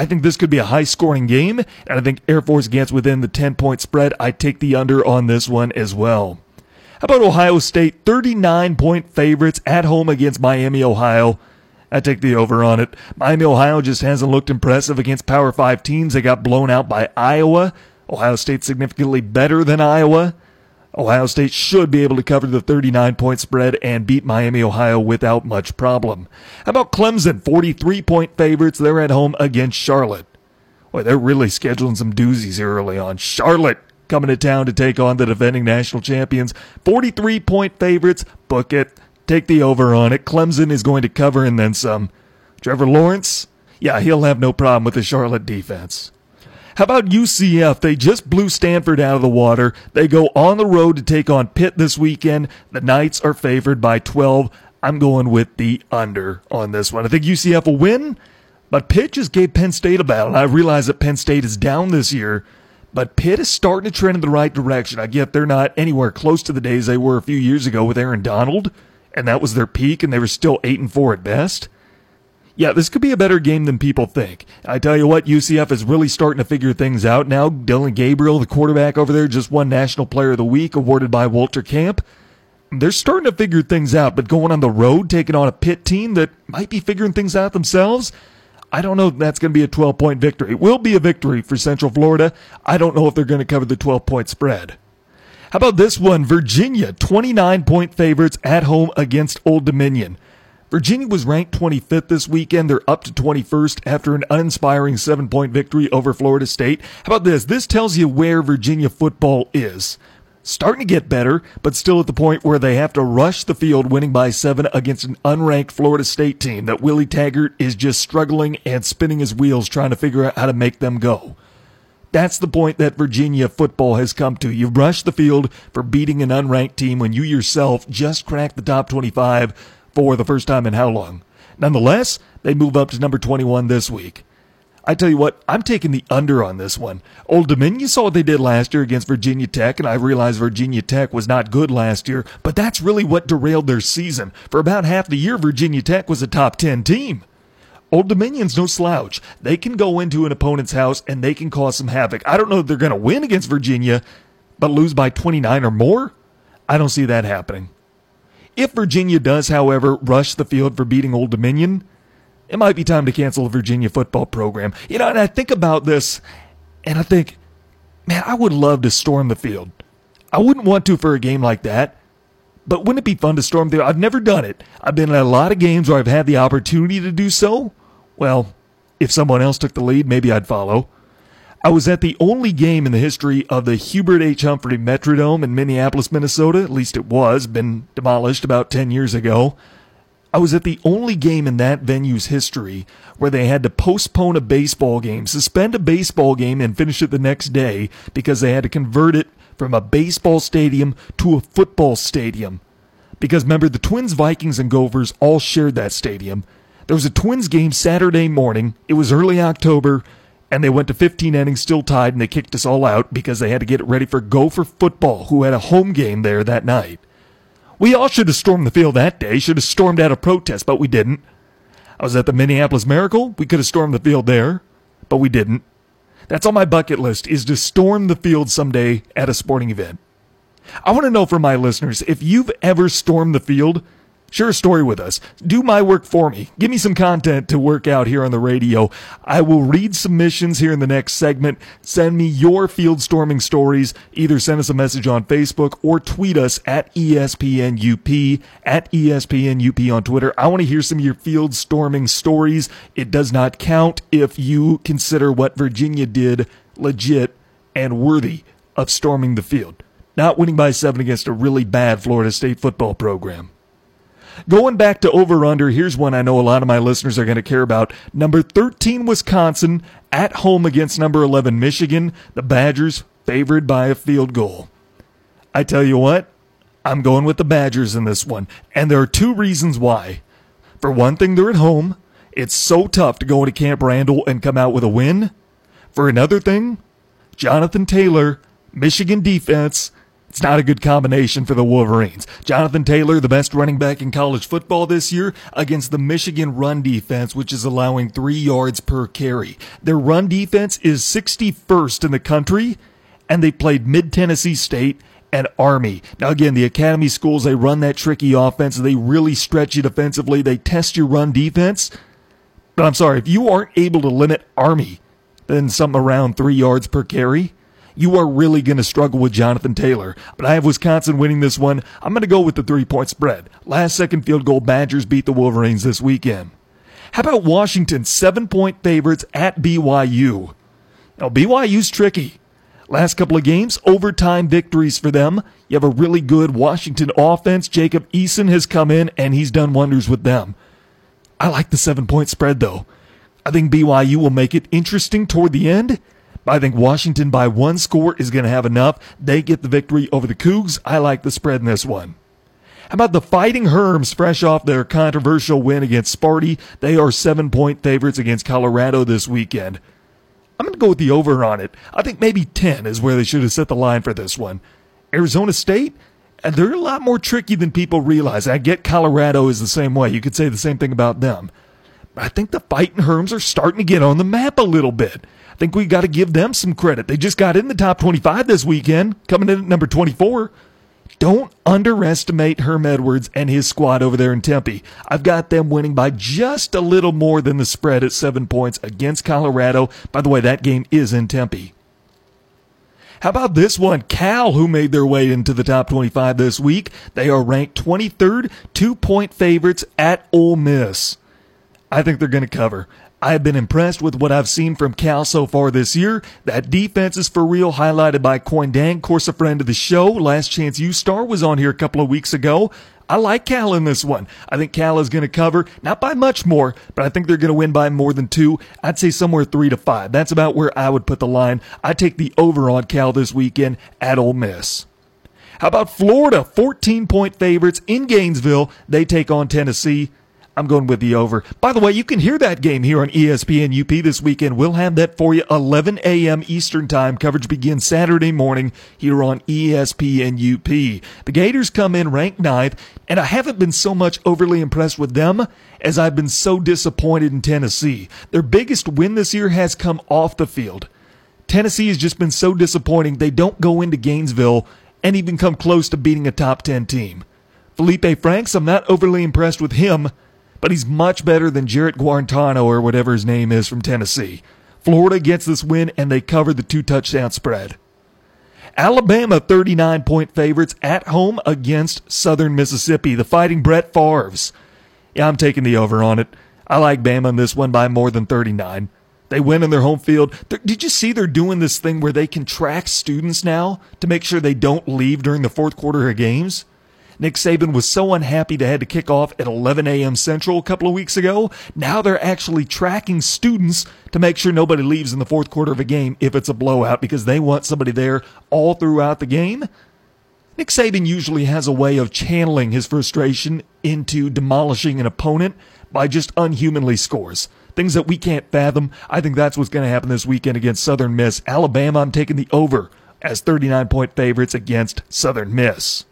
I think this could be a high scoring game, and I think Air Force gets within the 10 point spread. I take the under on this one as well. How about Ohio State? 39 point favorites at home against Miami, Ohio. I take the over on it. Miami, Ohio just hasn't looked impressive against Power 5 teams. They got blown out by Iowa. Ohio State significantly better than Iowa. Ohio State should be able to cover the 39 point spread and beat Miami, Ohio without much problem. How about Clemson? 43 point favorites. They're at home against Charlotte. Boy, they're really scheduling some doozies here early on. Charlotte coming to town to take on the defending national champions. 43 point favorites. Book it. Take the over on it. Clemson is going to cover and then some. Trevor Lawrence? Yeah, he'll have no problem with the Charlotte defense. How about UCF? They just blew Stanford out of the water. They go on the road to take on Pitt this weekend. The Knights are favored by 12. I'm going with the under on this one. I think UCF will win, but Pitt just gave Penn State a battle. I realize that Penn State is down this year, but Pitt is starting to trend in the right direction. I get they're not anywhere close to the days they were a few years ago with Aaron Donald, and that was their peak, and they were still 8 and 4 at best. Yeah, this could be a better game than people think. I tell you what, UCF is really starting to figure things out now. Dillon Gabriel, the quarterback over there, just won National Player of the Week, awarded by Walter Camp. They're starting to figure things out, but going on the road, taking on a Pitt team that might be figuring things out themselves, I don't know if that's going to be a 12 point victory. It will be a victory for Central Florida. I don't know if they're going to cover the 12 point spread. How about this one? Virginia, 29 point favorites at home against Old Dominion. Virginia was ranked 25th this weekend. They're up to 21st after an uninspiring seven point victory over Florida State. How about this? This tells you where Virginia football is. Starting to get better, but still at the point where they have to rush the field winning by seven against an unranked Florida State team that Willie Taggart is just struggling and spinning his wheels trying to figure out how to make them go. That's the point that Virginia football has come to. You've rushed the field for beating an unranked team when you yourself just cracked the top 25 for the first time in how long? Nonetheless, they move up to number 21 this week. I tell you what, I'm taking the under on this one. Old Dominion, you saw what they did last year against Virginia Tech, and I realize Virginia Tech was not good last year, but that's really what derailed their season. For about half the year, Virginia Tech was a top 10 team. Old Dominion's no slouch. They can go into an opponent's house and they can cause some havoc. I don't know if they're going to win against Virginia, but lose by 29 or more? I don't see that happening. If Virginia does, however, rush the field for beating Old Dominion, it might be time to cancel the Virginia football program. You know, and I think about this and I think, man, I would love to storm the field. I wouldn't want to for a game like that. But wouldn't it be fun to storm the? I've never done it. I've been at a lot of games where I've had the opportunity to do so. Well, if someone else took the lead, maybe I'd follow. I was at the only game in the history of the Hubert H. Humphrey Metrodome in Minneapolis, Minnesota. At least it was, been demolished about 10 years ago. I was at the only game in that venue's history where they had to postpone a baseball game, suspend a baseball game, and finish it the next day because they had to convert it from a baseball stadium to a football stadium. Because remember, the Twins, Vikings, and Gophers all shared that stadium. There was a Twins game Saturday morning. It was early October, and they went to 15 innings, still tied, and they kicked us all out because they had to get it ready for Gopher football, who had a home game there that night. We all should have stormed the field that day, should have stormed out a protest, but we didn't. I was at the Minneapolis Miracle. We could have stormed the field there, but we didn't. That's on my bucket list is to storm the field someday at a sporting event. I want to know from my listeners if you've ever stormed the field Share a story with us. Do my work for me. Give me some content to work out here on the radio. I will read submissions here in the next segment. Send me your field storming stories. Either send us a message on Facebook or tweet us at ESPNUP, at ESPNUP on Twitter. I want to hear some of your field storming stories. It does not count if you consider what Virginia did legit and worthy of storming the field. Not winning by seven against a really bad Florida State football program. Going back to over under, here's one I know a lot of my listeners are going to care about. Number 13, Wisconsin at home against number 11, Michigan. The Badgers favored by a field goal. I tell you what, I'm going with the Badgers in this one. And there are two reasons why. For one thing, they're at home. It's so tough to go into Camp Randall and come out with a win. For another thing, Jonathan Taylor, Michigan defense, it's not a good combination for the Wolverines. Jonathan Taylor, the best running back in college football this year, against the Michigan run defense, which is allowing three yards per carry. Their run defense is 61st in the country, and they played Mid Tennessee State and Army. Now, again, the academy schools, they run that tricky offense. They really stretch you defensively. They test your run defense. But I'm sorry, if you aren't able to limit Army, then something around three yards per carry, you are really going to struggle with Jonathan Taylor. But I have Wisconsin winning this one. I'm going to go with the three point spread. Last second field goal, Badgers beat the Wolverines this weekend. How about Washington, seven point favorites at BYU? Now, BYU's tricky. Last couple of games, overtime victories for them. You have a really good Washington offense. Jacob Eason has come in and he's done wonders with them. I like the seven point spread though. I think BYU will make it interesting toward the end. I think Washington by one score is going to have enough. They get the victory over the Cougs. I like the spread in this one. How about the Fighting Herms, fresh off their controversial win against Sparty? They are seven point favorites against Colorado this weekend. I'm going to go with the over on it. I think maybe 10 is where they should have set the line for this one. Arizona State, they're a lot more tricky than people realize. I get Colorado is the same way. You could say the same thing about them. But I think the Fighting Herms are starting to get on the map a little bit think we got to give them some credit. They just got in the top 25 this weekend, coming in at number 24. Don't underestimate Herm Edwards and his squad over there in Tempe. I've got them winning by just a little more than the spread at seven points against Colorado. By the way, that game is in Tempe. How about this one? Cal, who made their way into the top 25 this week. They are ranked 23rd, two point favorites at Ole Miss. I think they're going to cover. I have been impressed with what I've seen from Cal so far this year. That defense is for real, highlighted by Kuony Deng, course a friend of the show. Last Chance U Star was on here a couple of weeks ago. I like Cal in this one. I think Cal is going to cover, not by much more, but I think they're going to win by more than two. I'd say somewhere three to five. That's about where I would put the line. I take the over on Cal this weekend at Ole Miss. How about Florida? 14 point favorites in Gainesville. They take on Tennessee. I'm going with the over. By the way, you can hear that game here on ESPN UP this weekend. We'll have that for you 11 a.m. Eastern Time. Coverage begins Saturday morning here on ESPN UP. The Gators come in ranked ninth, and I haven't been so much overly impressed with them as I've been so disappointed in Tennessee. Their biggest win this year has come off the field. Tennessee has just been so disappointing. They don't go into Gainesville and even come close to beating a top 10 team. Felipe Franks, I'm not overly impressed with him but he's much better than Jarrett Guarantano or whatever his name is from Tennessee. Florida gets this win and they cover the two touchdown spread. Alabama 39 point favorites at home against Southern Mississippi, the fighting Brett Favre's. Yeah, I'm taking the over on it. I like Bama in this one by more than 39. They win in their home field. Did you see they're doing this thing where they can track students now to make sure they don't leave during the fourth quarter of games? Nick Saban was so unhappy they had to kick off at 11 a.m. Central a couple of weeks ago. Now they're actually tracking students to make sure nobody leaves in the fourth quarter of a game if it's a blowout because they want somebody there all throughout the game. Nick Saban usually has a way of channeling his frustration into demolishing an opponent by just unhumanly scores. Things that we can't fathom. I think that's what's going to happen this weekend against Southern Miss. Alabama, I'm taking the over as 39 point favorites against Southern Miss.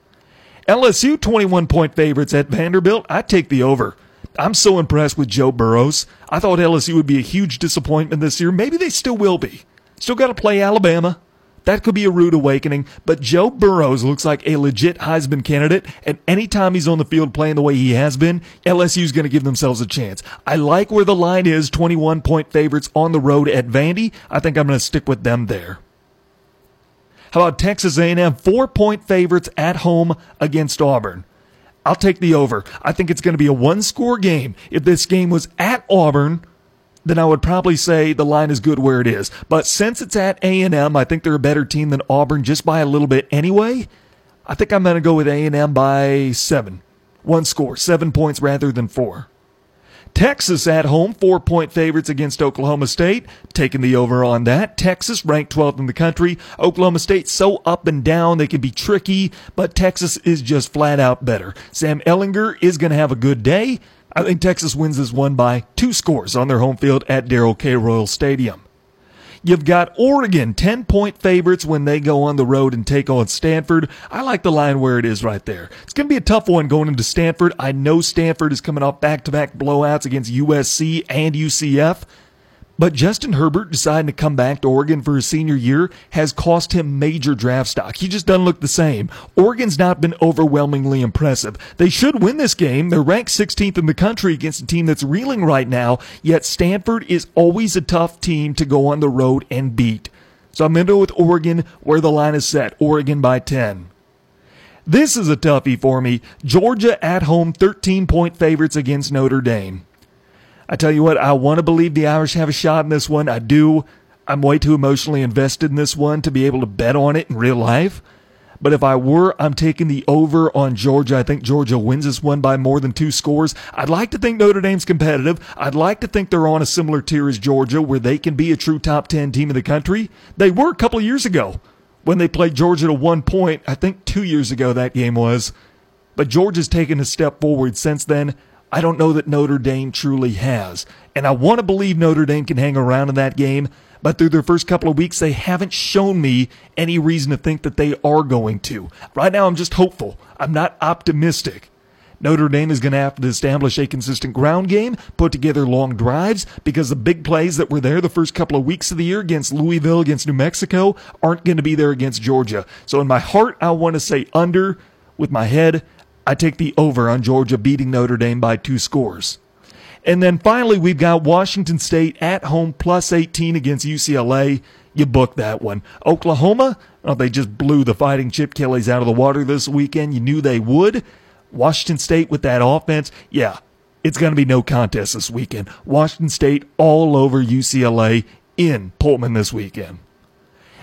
LSU 21 point favorites at Vanderbilt. I take the over. I'm so impressed with Joe Burrows. I thought LSU would be a huge disappointment this year. Maybe they still will be. Still got to play Alabama. That could be a rude awakening, but Joe Burrows looks like a legit Heisman candidate, and anytime he's on the field playing the way he has been, LSU's going to give themselves a chance. I like where the line is, 21 point favorites on the road at Vandy. I think I'm going to stick with them there. How about Texas A&M four point favorites at home against Auburn? I'll take the over. I think it's going to be a one score game. If this game was at Auburn, then I would probably say the line is good where it is. But since it's at A&M, I think they're a better team than Auburn just by a little bit anyway. I think I'm going to go with A&M by 7. One score, 7 points rather than 4. Texas at home, four point favorites against Oklahoma State. Taking the over on that. Texas ranked 12th in the country. Oklahoma State so up and down they can be tricky, but Texas is just flat out better. Sam Ehlinger is going to have a good day. I think Texas wins this one by two scores on their home field at Darrell K. Royal Stadium. You've got Oregon, 10 point favorites when they go on the road and take on Stanford. I like the line where it is right there. It's going to be a tough one going into Stanford. I know Stanford is coming off back to back blowouts against USC and UCF. But Justin Herbert deciding to come back to Oregon for his senior year has cost him major draft stock. He just doesn't look the same. Oregon's not been overwhelmingly impressive. They should win this game. They're ranked 16th in the country against a team that's reeling right now, yet Stanford is always a tough team to go on the road and beat. So I'm into with Oregon where the line is set. Oregon by 10. This is a toughie for me. Georgia at home, 13 point favorites against Notre Dame. I tell you what, I want to believe the Irish have a shot in this one. I do. I'm way too emotionally invested in this one to be able to bet on it in real life. But if I were, I'm taking the over on Georgia. I think Georgia wins this one by more than two scores. I'd like to think Notre Dame's competitive. I'd like to think they're on a similar tier as Georgia where they can be a true top 10 team in the country. They were a couple years ago when they played Georgia to one point. I think two years ago that game was. But Georgia's taken a step forward since then. I don't know that Notre Dame truly has. And I want to believe Notre Dame can hang around in that game, but through their first couple of weeks, they haven't shown me any reason to think that they are going to. Right now, I'm just hopeful. I'm not optimistic. Notre Dame is going to have to establish a consistent ground game, put together long drives, because the big plays that were there the first couple of weeks of the year against Louisville, against New Mexico, aren't going to be there against Georgia. So in my heart, I want to say under. With my head, I take the over on Georgia beating Notre Dame by two scores. And then finally, we've got Washington State at home plus 18 against UCLA. You book that one. Oklahoma, oh, they just blew the fighting Chip Kellys out of the water this weekend. You knew they would. Washington State with that offense, yeah, it's going to be no contest this weekend. Washington State all over UCLA in Pullman this weekend.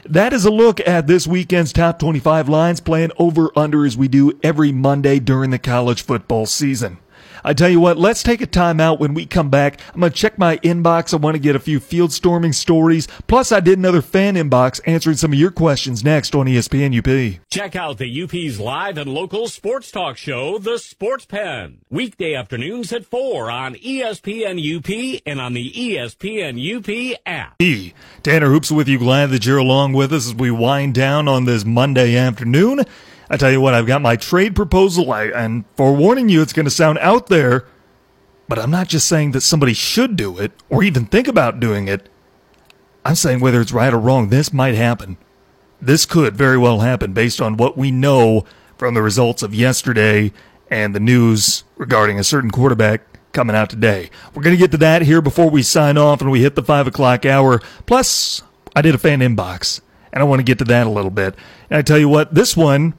That is a look at this weekend's top 25 lines playing over under as we do every Monday during the college football season. I tell you what, let's take a time out when we come back. I'm going to check my inbox. I want to get a few field storming stories. Plus, I did another fan inbox answering some of your questions next on ESPN UP. Check out the UP's live and local sports talk show, The Sports Pen. Weekday afternoons at 4 on ESPN UP and on the ESPN UP app. E. Tanner Hoops with you. Glad that you're along with us as we wind down on this Monday afternoon. I tell you what, I've got my trade proposal, I, and forewarning you, it's going to sound out there, but I'm not just saying that somebody should do it or even think about doing it. I'm saying whether it's right or wrong, this might happen. This could very well happen based on what we know from the results of yesterday and the news regarding a certain quarterback coming out today. We're going to get to that here before we sign off and we hit the five o'clock hour. Plus, I did a fan inbox and I want to get to that a little bit. And I tell you what, this one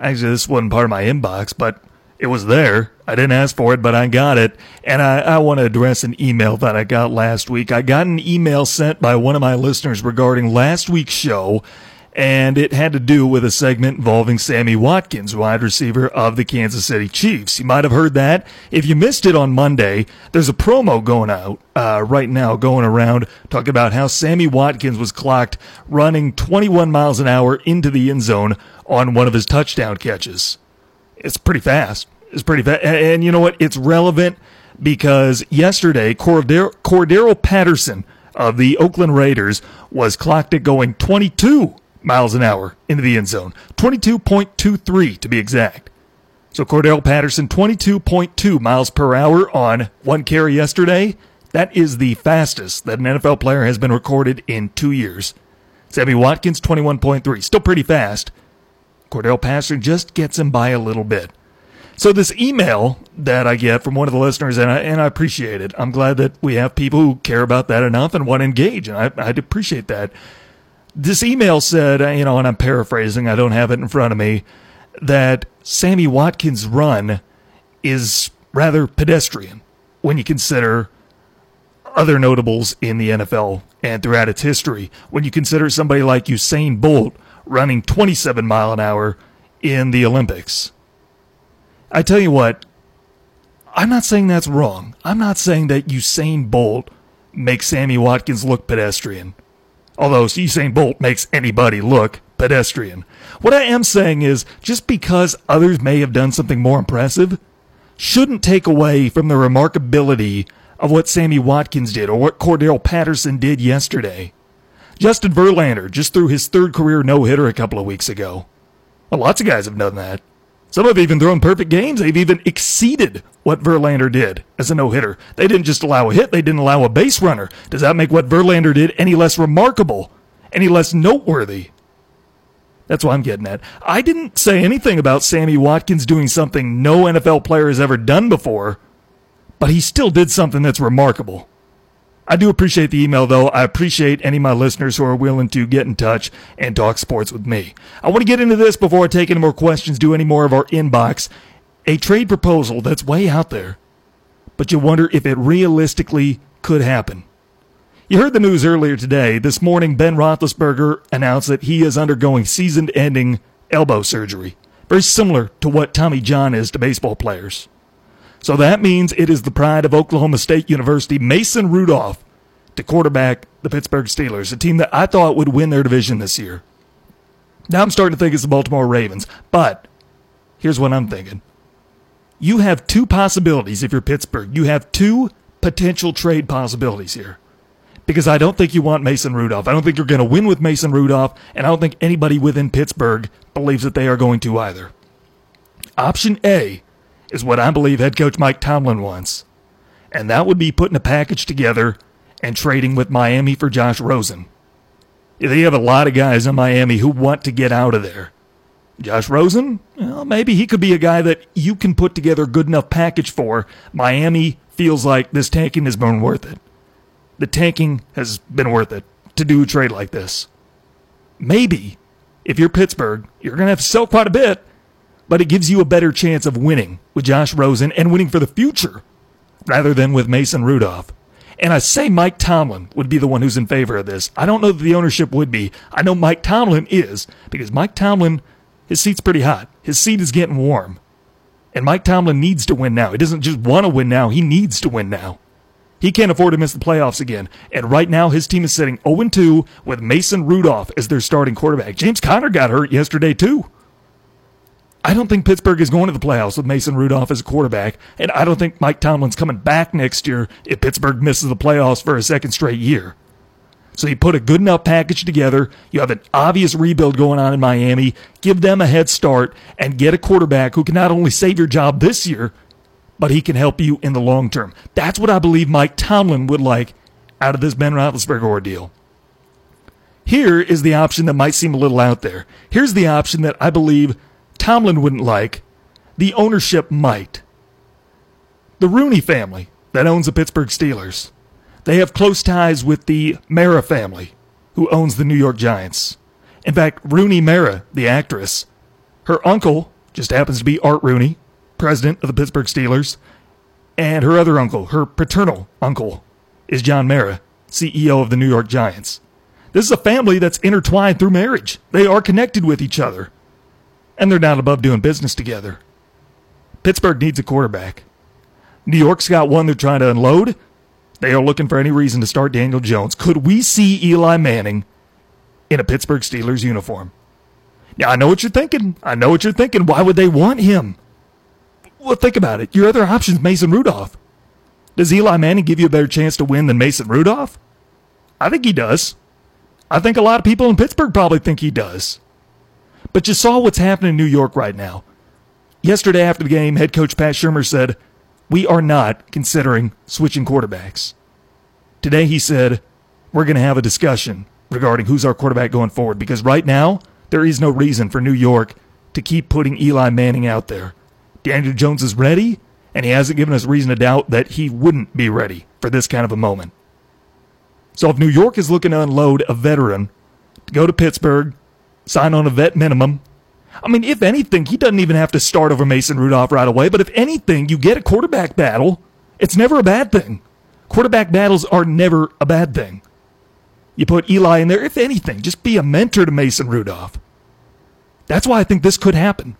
Actually, this wasn't part of my inbox, but It was there. I didn't ask for it, but I got it. And I, I want to address an email that I got last week. I got an email sent by one of my listeners regarding last week's show and it had to do with a segment involving Sammy Watkins, wide receiver of the Kansas City Chiefs. You might have heard that. If you missed it on Monday, there's a promo going out uh, right now, going around, talking about how Sammy Watkins was clocked running 21 miles an hour into the end zone on one of his touchdown catches. It's pretty fast. It's pretty fast. And, and you know what? It's relevant because yesterday, Cordero, Cordarrelle Patterson of the Oakland Raiders was clocked at going 22 miles an hour into the end zone. 22.23 to be exact. So Cordell Patterson, 22.2 miles per hour on one carry yesterday. That is the fastest that an NFL player has been recorded in two years. Sammy Watkins, 21.3. Still pretty fast. Cordell Patterson just gets him by a little bit. So this email that I get from one of the listeners, and I, and I appreciate it. I'm glad that we have people who care about that enough and want to engage, and I, I'd appreciate that. This email said, uh, you know, and I'm paraphrasing, I don't have it in front of me, that Sammy Watkins' run is rather pedestrian when you consider other notables in the NFL and throughout its history. When you consider somebody like Usain Bolt running 27 mile an hour in the Olympics. I tell you what, I'm not saying that's wrong. I'm not saying that Usain Bolt makes Sammy Watkins look pedestrian although Usain Bolt makes anybody look pedestrian. What I am saying is just because others may have done something more impressive shouldn't take away from the remarkability of what Sammy Watkins did or what Cordarrelle Patterson did yesterday. Justin Verlander just threw his third career no-hitter a couple of weeks ago. Well, lots of guys have done that. Some have even thrown perfect games. They've even exceeded what Verlander did as a no hitter. They didn't just allow a hit, they didn't allow a base runner. Does that make what Verlander did any less remarkable, any less noteworthy? That's what I'm getting at. I didn't say anything about Sammy Watkins doing something no NFL player has ever done before, but he still did something that's remarkable. I do appreciate the email, though. I appreciate any of my listeners who are willing to get in touch and talk sports with me. I want to get into this before I take any more questions, do any more of our inbox. A trade proposal that's way out there, but you wonder if it realistically could happen. You heard the news earlier today. This morning, Ben Roethlisberger announced that he is undergoing season ending elbow surgery, very similar to what Tommy John is to baseball players. So that means it is the pride of Oklahoma State University, Mason Rudolph, to quarterback the Pittsburgh Steelers, a team that I thought would win their division this year. Now I'm starting to think it's the Baltimore Ravens, but here's what I'm thinking. You have two possibilities if you're Pittsburgh. You have two potential trade possibilities here. Because I don't think you want Mason Rudolph. I don't think you're going to win with Mason Rudolph, and I don't think anybody within Pittsburgh believes that they are going to either. Option A is what I believe head coach Mike Tomlin wants. And that would be putting a package together and trading with Miami for Josh Rosen. They have a lot of guys in Miami who want to get out of there. Josh Rosen, well, maybe he could be a guy that you can put together a good enough package for. Miami feels like this tanking has been worth it. The tanking has been worth it to do a trade like this. Maybe, if you're Pittsburgh, you're going to have to sell quite a bit but it gives you a better chance of winning with Josh Rosen and winning for the future rather than with Mason Rudolph. And I say Mike Tomlin would be the one who's in favor of this. I don't know that the ownership would be. I know Mike Tomlin is because Mike Tomlin, his seat's pretty hot. His seat is getting warm. And Mike Tomlin needs to win now. He doesn't just want to win now, he needs to win now. He can't afford to miss the playoffs again. And right now, his team is sitting 0 2 with Mason Rudolph as their starting quarterback. James Conner got hurt yesterday, too. I don't think Pittsburgh is going to the playoffs with Mason Rudolph as a quarterback, and I don't think Mike Tomlin's coming back next year if Pittsburgh misses the playoffs for a second straight year. So you put a good enough package together, you have an obvious rebuild going on in Miami, give them a head start, and get a quarterback who can not only save your job this year, but he can help you in the long term. That's what I believe Mike Tomlin would like out of this Ben Roethlisberger ordeal. Here is the option that might seem a little out there. Here's the option that I believe Tomlin wouldn't like, the ownership might. The Rooney family that owns the Pittsburgh Steelers, they have close ties with the Mara family who owns the New York Giants. In fact, Rooney Mara, the actress, her uncle just happens to be Art Rooney, president of the Pittsburgh Steelers, and her other uncle, her paternal uncle, is John Mara, CEO of the New York Giants. This is a family that's intertwined through marriage. They are connected with each other, and they're not above doing business together. Pittsburgh needs a quarterback. New York's got one they're trying to unload. They are looking for any reason to start Daniel Jones. Could we see Eli Manning in a Pittsburgh Steelers uniform? Now, I know what you're thinking. I know what you're thinking. Why would they want him? Well, think about it. Your other option's Mason Rudolph. Does Eli Manning give you a better chance to win than Mason Rudolph? I think he does. I think a lot of people in Pittsburgh probably think he does. But you saw what's happening in New York right now. Yesterday after the game, head coach Pat Shurmur said, We are not considering switching quarterbacks. Today he said, We're going to have a discussion regarding who's our quarterback going forward because right now, there is no reason for New York to keep putting Eli Manning out there. Daniel Jones is ready, and he hasn't given us reason to doubt that he wouldn't be ready for this kind of a moment. So if New York is looking to unload a veteran to go to Pittsburgh, sign on a vet minimum, I mean, if anything, he doesn't even have to start over Mason Rudolph right away, but if anything, you get a quarterback battle, it's never a bad thing. Quarterback battles are never a bad thing. You put Eli in there, if anything, just be a mentor to Mason Rudolph. That's why I think this could happen.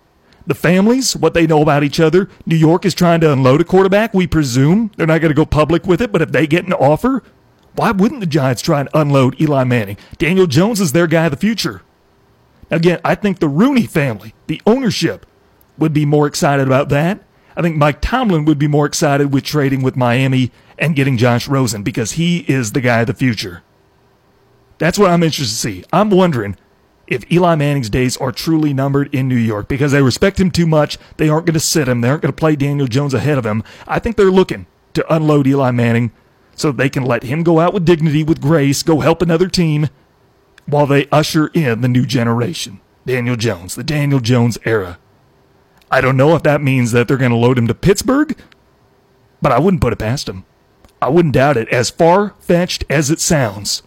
The families, what they know about each other. New York is trying to unload a quarterback. We presume they're not going to go public with it, but if they get an offer, why wouldn't the Giants try and unload Eli Manning? Daniel Jones is their guy of the future. Again, I think the Rooney family, the ownership, would be more excited about that. I think Mike Tomlin would be more excited with trading with Miami and getting Josh Rosen because he is the guy of the future. That's what I'm interested to see. I'm wondering if Eli Manning's days are truly numbered in New York because they respect him too much. They aren't going to sit him. They aren't going to play Daniel Jones ahead of him. I think they're looking to unload Eli Manning so they can let him go out with dignity, with grace, go help another team while they usher in the new generation. Daniel Jones, the Daniel Jones era. I don't know if that means that they're going to load him to Pittsburgh, but I wouldn't put it past him. I wouldn't doubt it. As far fetched as it sounds,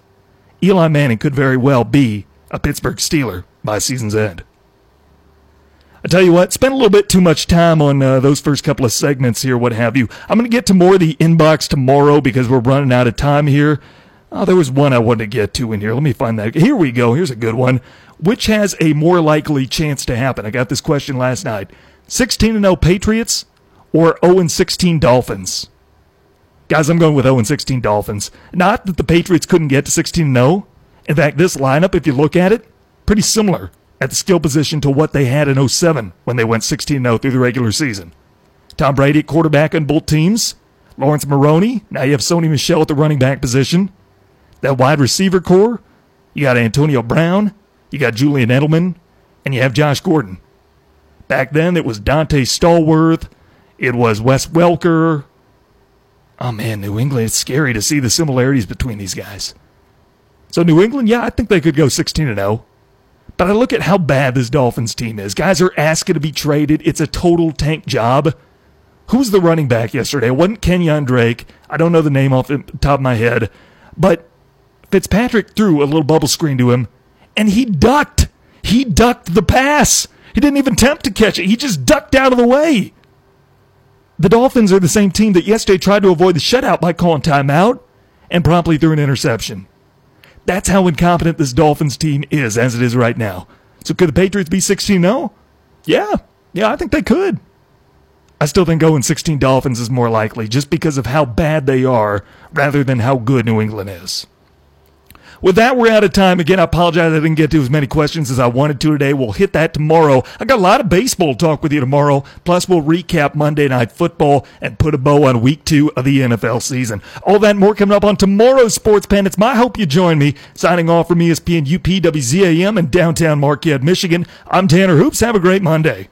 Eli Manning could very well be a Pittsburgh Steeler by season's end. I tell you what, spent a little bit too much time on uh, those first couple of segments here, what have you. I'm going to get to more of the inbox tomorrow because we're running out of time here. Oh, there was one I wanted to get to in here. Let me find that. Here we go. Here's a good one. Which has a more likely chance to happen? I got this question last night. 16 0 Patriots or 0 16 Dolphins? Guys, I'm going with 0 16 Dolphins. Not that the Patriots couldn't get to 16 0. In fact, this lineup, if you look at it, pretty similar at the skill position to what they had in 07 when they went 16 0 through the regular season. Tom Brady at quarterback on both teams. Laurence Maroney. Now you have Sony Michel at the running back position. That wide receiver core, you got Antonio Brown, you got Julian Edelman, and you have Josh Gordon. Back then, it was Donte Stallworth, it was Wes Welker. Oh man, New England, it's scary to see the similarities between these guys. So, New England, yeah, I think they could go 16 0. But I look at how bad this Dolphins team is. Guys are asking to be traded. It's a total tank job. Who was the running back yesterday? It wasn't Kenyan Drake. I don't know the name off the top of my head. But Fitzpatrick threw a little bubble screen to him, and he ducked. He ducked the pass. He didn't even attempt to catch it. He just ducked out of the way. The Dolphins are the same team that yesterday tried to avoid the shutout by calling timeout and promptly threw an interception. That's how incompetent this Dolphins team is as it is right now. So could the Patriots be 16 0? Yeah. Yeah, I think they could. I still think oh going 16 Dolphins is more likely just because of how bad they are rather than how good New England is. With that, we're out of time. Again, I apologize I didn't get to as many questions as I wanted to today. We'll hit that tomorrow. I got a lot of baseball talk with you tomorrow. Plus, we'll recap Monday Night Football and put a bow on week two of the NFL season. All that more coming up on tomorrow's Sports Pen. It's my hope you join me. Signing off from ESPN UPWZAM in downtown Marquette, Michigan. I'm Tanner Hoops. Have a great Monday.